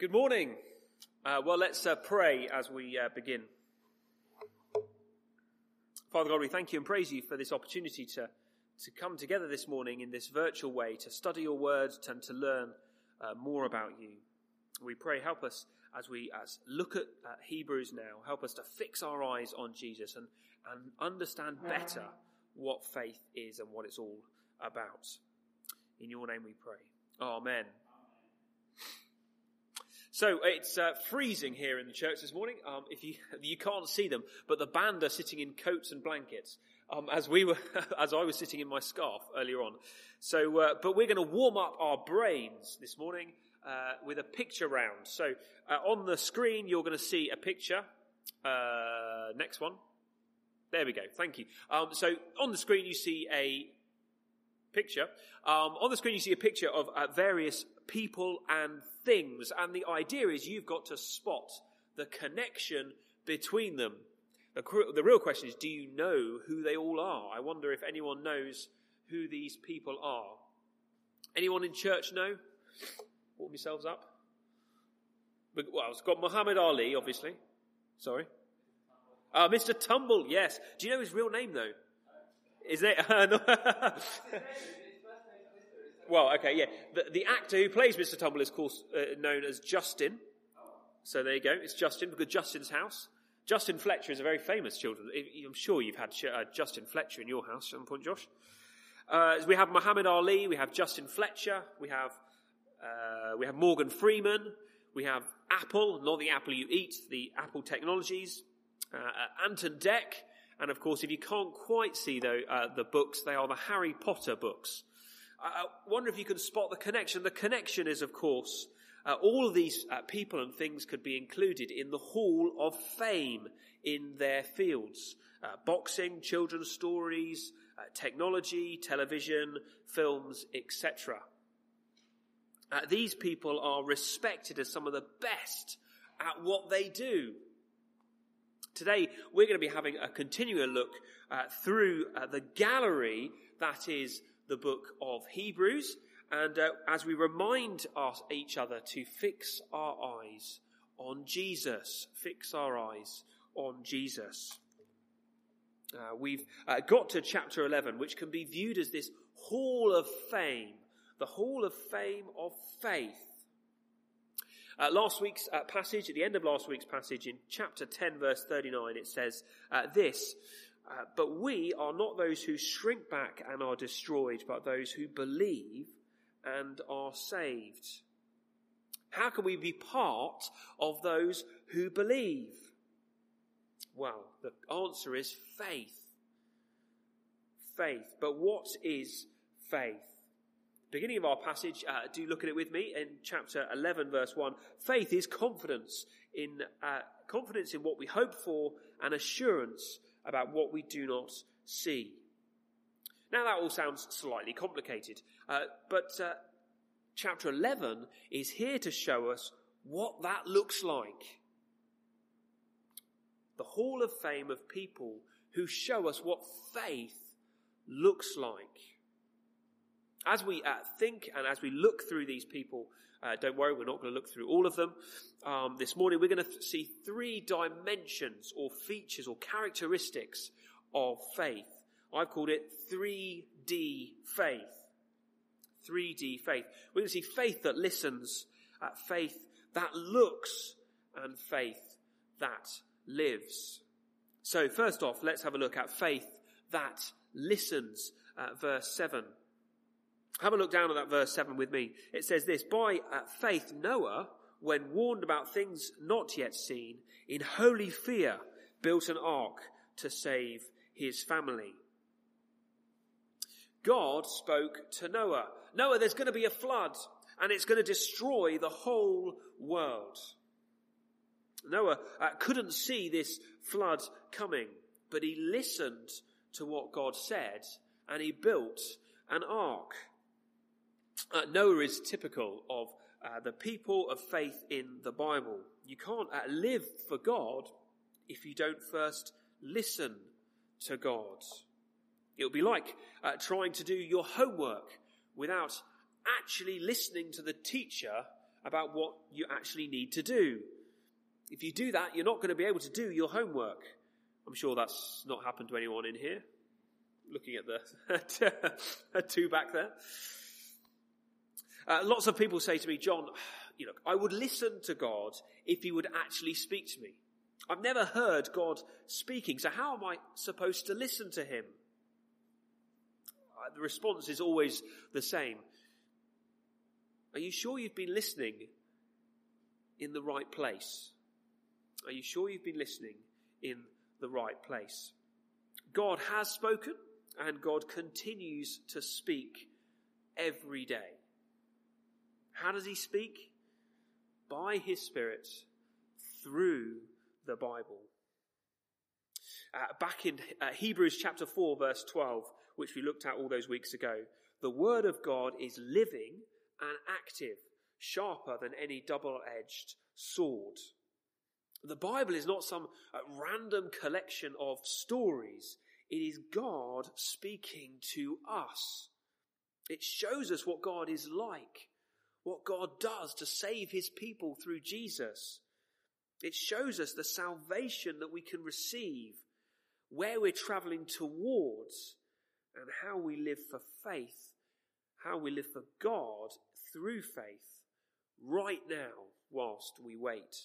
Good morning. Uh, well, let's uh, pray as we uh, begin. Father God, we thank you and praise you for this opportunity to, to come together this morning in this virtual way to study your words and to learn uh, more about you. We pray, help us as we as look at Hebrews now, help us to fix our eyes on Jesus and, and understand better what faith is and what it's all about. In your name we pray. Amen. So it's uh, freezing here in the church this morning. Um, if you you can't see them, but the band are sitting in coats and blankets, um, as we were as I was sitting in my scarf earlier on. So, uh, but we're going to warm up our brains this morning uh, with a picture round. So uh, on the screen you're going to see a picture. Uh, next one. There we go. Thank you. Um, so on the screen you see a picture. Um, on the screen you see a picture of uh, various people and things. And the idea is you've got to spot the connection between them. The, real question is, do you know who they all are? I wonder if anyone knows who these people are. Anyone in church know? Warm yourselves up. Well, it's got Muhammad Ali, obviously. Sorry. Uh, Mr. Tumble, yes. Do you know his real name, though? Is it? well, okay, yeah. The, the, actor who plays Mr. Tumble is called, uh, known as Justin. So there you go. It's Justin because Justin's house. Justin Fletcher is a very famous children. I'm sure you've had uh, Justin Fletcher in your house at some point, Josh. Uh, we have Muhammad Ali. We have Justin Fletcher. We have uh, we have Morgan Freeman. We have Apple, not the Apple you eat, the Apple Technologies. Uh, uh, Ant and And of course, if you can't quite see though, the books, they are the Harry Potter books. I wonder if you can spot the connection. The connection is, of course, uh, all of these uh, people and things could be included in the hall of fame in their fields. Uh, boxing, children's stories, uh, technology, television, films, etc. Uh, these people are respected as some of the best at what they do. Today, we're going to be having a continual look uh, through the gallery that is the book of Hebrews, and uh, as we remind us, each other to fix our eyes on Jesus, fix our eyes on Jesus. Uh, we've uh, got to chapter 11, which can be viewed as this hall of fame, the hall of fame of faith. Uh, last week's uh, passage, at the end of last week's passage in chapter 10 verse 39, it says uh, this, uh, but we are not those who shrink back and are destroyed, but those who believe and are saved. How can we be part of those who believe? Well, the answer is faith. Faith. But what is faith? Beginning of our passage, uh, do look at it with me in chapter 11 verse 1. Faith is confidence in, uh, confidence in what we hope for and assurance about what we do not see. Now that all sounds slightly complicated, uh, but uh, chapter 11 is here to show us what that looks like. The hall of fame of people who show us what faith looks like. As we uh, think and as we look through these people, uh, don't worry, we're not going to look through all of them. Um, this morning, we're going to th- see three dimensions or features or characteristics of faith. I've called it 3D faith. 3D faith. We're going to see faith that listens, uh, faith that looks, and faith that lives. So, first off, let's have a look at faith that listens. Uh, verse 7. Have a look down at that verse 7 with me. It says this, by uh, faith Noah, when warned about things not yet seen, in holy fear built an ark to save his family. God spoke to Noah. Noah, there's going to be a flood and it's going to destroy the whole world. Noah uh, couldn't see this flood coming, but he listened to what God said and he built an ark. Uh, Noah is typical of uh, the people of faith in the Bible. You can't uh, live for God if you don't first listen to God. It would be like uh, trying to do your homework without actually listening to the teacher about what you actually need to do. If you do that, you're not going to be able to do your homework. I'm sure that's not happened to anyone in here. Looking at the two back there. Uh, lots of people say to me, John, you know, I would listen to God if he would actually speak to me. I've never heard God speaking, so how am I supposed to listen to him? Uh, the response is always the same. Are you sure you've been listening in the right place? Are you sure you've been listening in the right place? God has spoken and God continues to speak every day. How does he speak? By his Spirit through the Bible. Uh, back in uh, Hebrews chapter 4 verse 12, which we looked at all those weeks ago, the Word of God is living and active, sharper than any double-edged sword. The Bible is not some uh, random collection of stories. It is God speaking to us. It shows us what God is like, what God does to save his people through Jesus. It shows us the salvation that we can receive, where we're traveling towards, and how we live for faith, how we live for God through faith right now whilst we wait.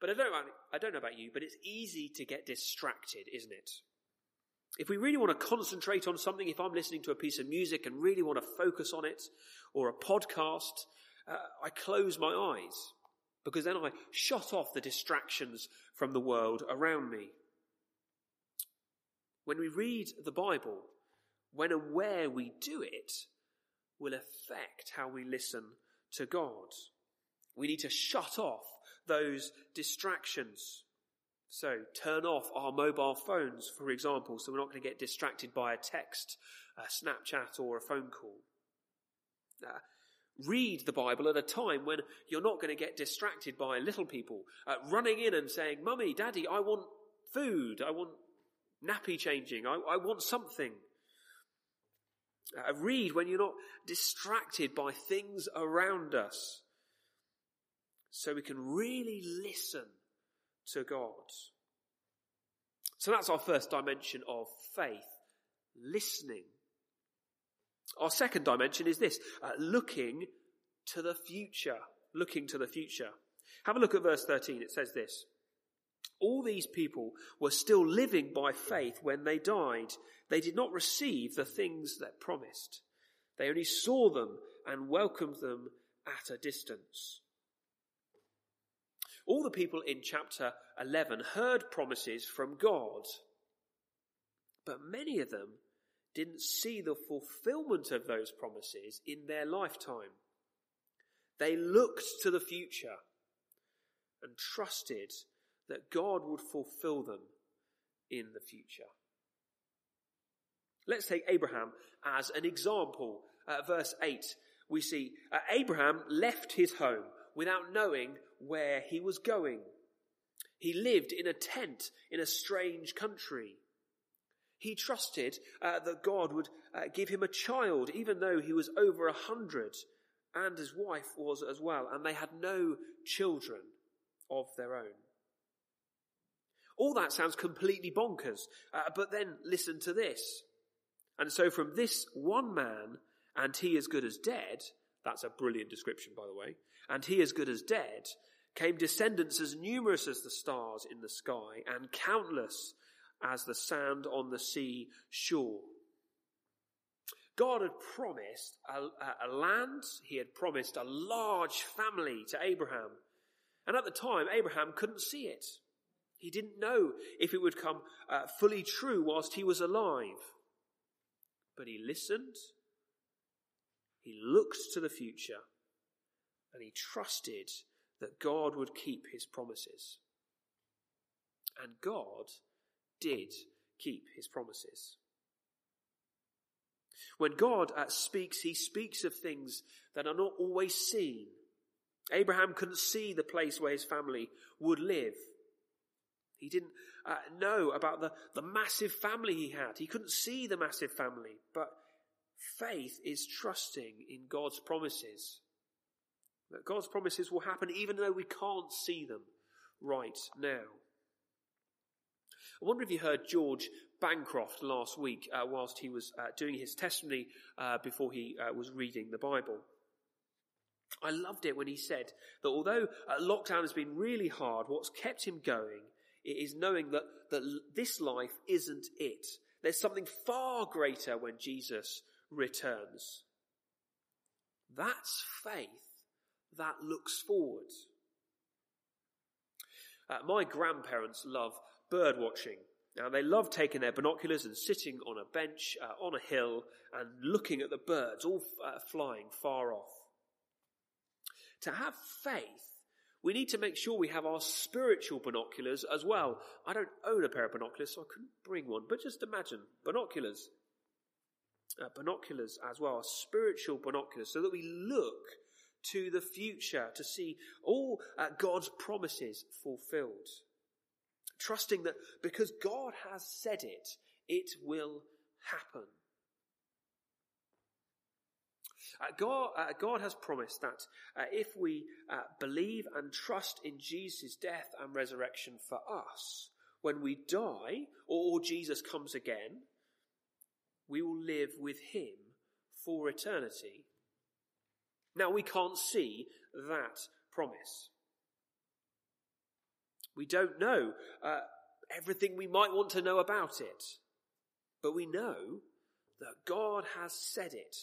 But I don't, I don't know about you, but it's easy to get distracted, isn't it? If we really want to concentrate on something, if I'm listening to a piece of music and really want to focus on it, or a podcast, uh, I close my eyes because then I shut off the distractions from the world around me. When we read the Bible, when and where we do it will affect how we listen to God. We need to shut off those distractions. So turn off our mobile phones, for example, so we're not going to get distracted by a text, a Snapchat, or a phone call. Uh, read the Bible at a time when you're not going to get distracted by little people uh, running in and saying, Mummy, Daddy, I want food, I want nappy changing, I, I want something. Uh, read when you're not distracted by things around us so we can really listen to God. So that's our first dimension of faith, listening. Our second dimension is this, uh, looking to the future, looking to the future. Have a look at verse 13. It says this. All these people were still living by faith when they died. They did not receive the things that promised. They only saw them and welcomed them at a distance. All the people in chapter 11 heard promises from God, but many of them didn't see the fulfillment of those promises in their lifetime. They looked to the future and trusted that God would fulfill them in the future. Let's take Abraham as an example. Uh, verse 8, we see uh, Abraham left his home without knowing where he was going. He lived in a tent in a strange country. He trusted uh, that God would uh, give him a child, even though he was over a hundred, and his wife was as well, and they had no children of their own. All that sounds completely bonkers, uh, but then listen to this. And so from this one man, and he as good as dead, that's a brilliant description, by the way, and he as good as dead, came descendants as numerous as the stars in the sky and countless as the sand on the sea shore. God had promised a, a, land, he had promised a large family to Abraham. And at the time, Abraham couldn't see it. He didn't know if it would come uh, fully true whilst he was alive. But he listened, he looked to the future, and he trusted that God would keep his promises. And God did keep his promises. When God speaks, he speaks of things that are not always seen. Abraham couldn't see the place where his family would live. He didn't uh, know about the, the massive family he had. He couldn't see the massive family, but Faith is trusting in God's promises. That God's promises will happen even though we can't see them right now. I wonder if you heard George Bancroft last week uh, whilst he was uh, doing his testimony uh, before he uh, was reading the Bible. I loved it when he said that although uh, lockdown has been really hard, what's kept him going is knowing that, that this life isn't it. There's something far greater when Jesus returns. That's faith that looks forward. Uh, my grandparents love bird watching. Now, they love taking their binoculars and sitting on a bench uh, on a hill and looking at the birds all uh, flying far off. To have faith, we need to make sure we have our spiritual binoculars as well. I don't own a pair of binoculars, so I couldn't bring one, but just imagine binoculars. Uh, binoculars as well, spiritual binoculars, so that we look to the future to see all uh, God's promises fulfilled. Trusting that because God has said it, it will happen. Uh, God, uh, God, has promised that uh, if we uh, believe and trust in Jesus' death and resurrection for us, when we die or, or Jesus comes again, we will live with Him for eternity. Now, we can't see that promise. We don't know uh, everything we might want to know about it, but we know that God has said it,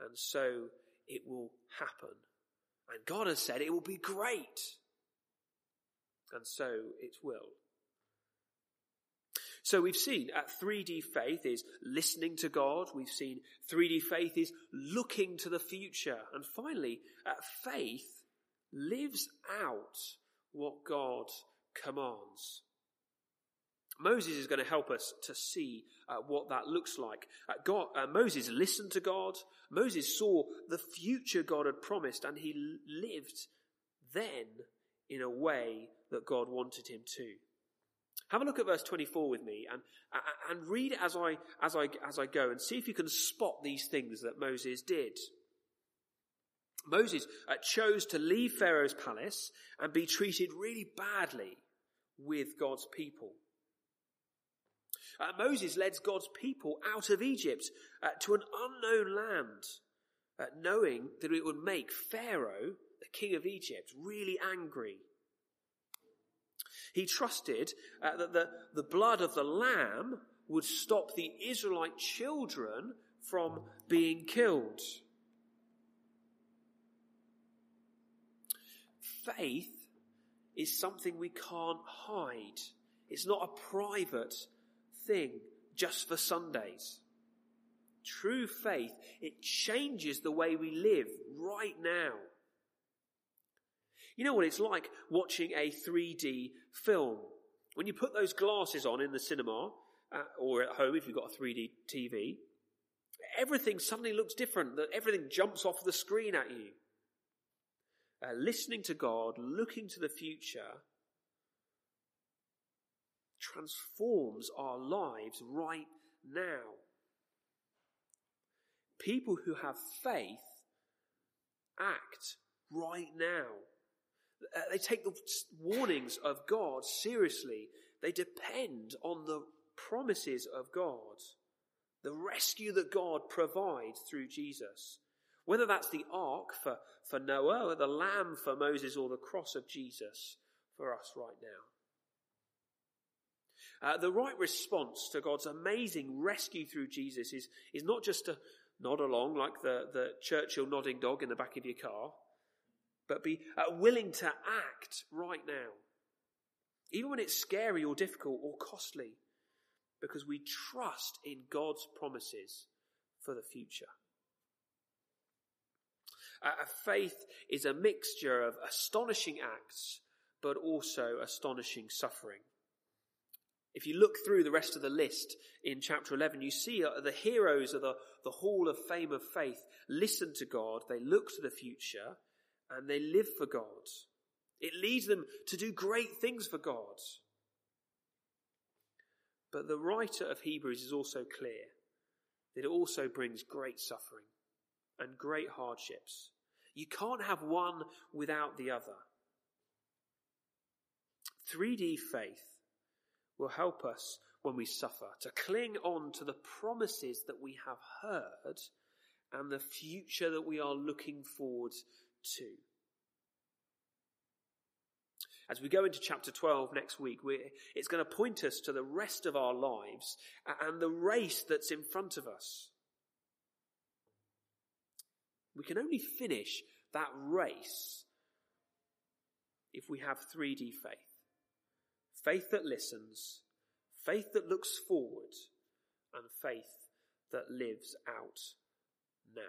and so it will happen. And God has said it will be great, and so it will. So we've seen at 3D faith is listening to God. We've seen 3D faith is looking to the future. And finally, at faith lives out what God commands. Moses is going to help us to see uh, what that looks like. Uh, God, uh, Moses listened to God. Moses saw the future God had promised, and he lived then in a way that God wanted him to. Have a look at verse 24 with me and, and read it as I, as, I, as I go and see if you can spot these things that Moses did. Moses uh, chose to leave Pharaoh's palace and be treated really badly with God's people. Uh, Moses led God's people out of Egypt uh, to an unknown land, uh, knowing that it would make Pharaoh, the king of Egypt, really angry. He trusted uh, that the, the blood of the lamb would stop the Israelite children from being killed. Faith is something we can't hide. It's not a private thing just for Sundays. True faith, it changes the way we live right now. You know what it's like watching a 3D film. When you put those glasses on in the cinema, uh, or at home if you've got a 3D TV, everything suddenly looks different. Everything jumps off the screen at you. Uh, listening to God, looking to the future, transforms our lives right now. People who have faith act right now. Uh, they take the warnings of God seriously. They depend on the promises of God, the rescue that God provides through Jesus. Whether that's the ark for, for Noah, or the lamb for Moses, or the cross of Jesus for us right now. Uh, the right response to God's amazing rescue through Jesus is, is not just to nod along like the, the Churchill nodding dog in the back of your car, but be uh, willing to act right now. Even when it's scary or difficult or costly, because we trust in God's promises for the future. Uh, faith is a mixture of astonishing acts, but also astonishing suffering. If you look through the rest of the list in chapter 11, you see uh, the heroes of the, the Hall of Fame of Faith listen to God, they look to the future, and they live for God. It leads them to do great things for God. But the writer of Hebrews is also clear that it also brings great suffering and great hardships. You can't have one without the other. 3D faith will help us when we suffer to cling on to the promises that we have heard and the future that we are looking forward to. As we go into chapter 12 next week, it's going to point us to the rest of our lives and the race that's in front of us. We can only finish that race if we have 3D faith. Faith that listens, faith that looks forward, and faith that lives out now.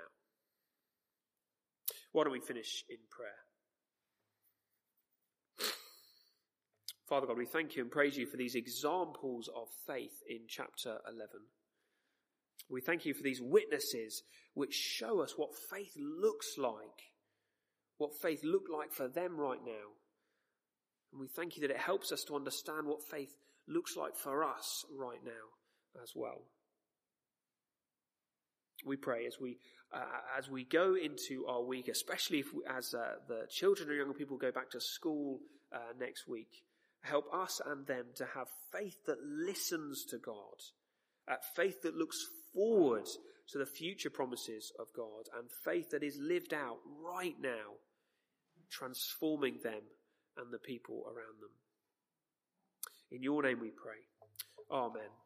Why don't we finish in prayer? Father God, we thank you and praise you for these examples of faith in chapter 11. We thank you for these witnesses which show us what faith looks like, what faith looked like for them right now. And we thank you that it helps us to understand what faith looks like for us right now as well. We pray as we uh, as we go into our week, especially if we, as uh, the children and younger people go back to school uh, next week, help us and them to have faith that listens to God, uh, faith that looks forward to the future promises of God, and faith that is lived out right now, transforming them and the people around them. In your name we pray. Amen.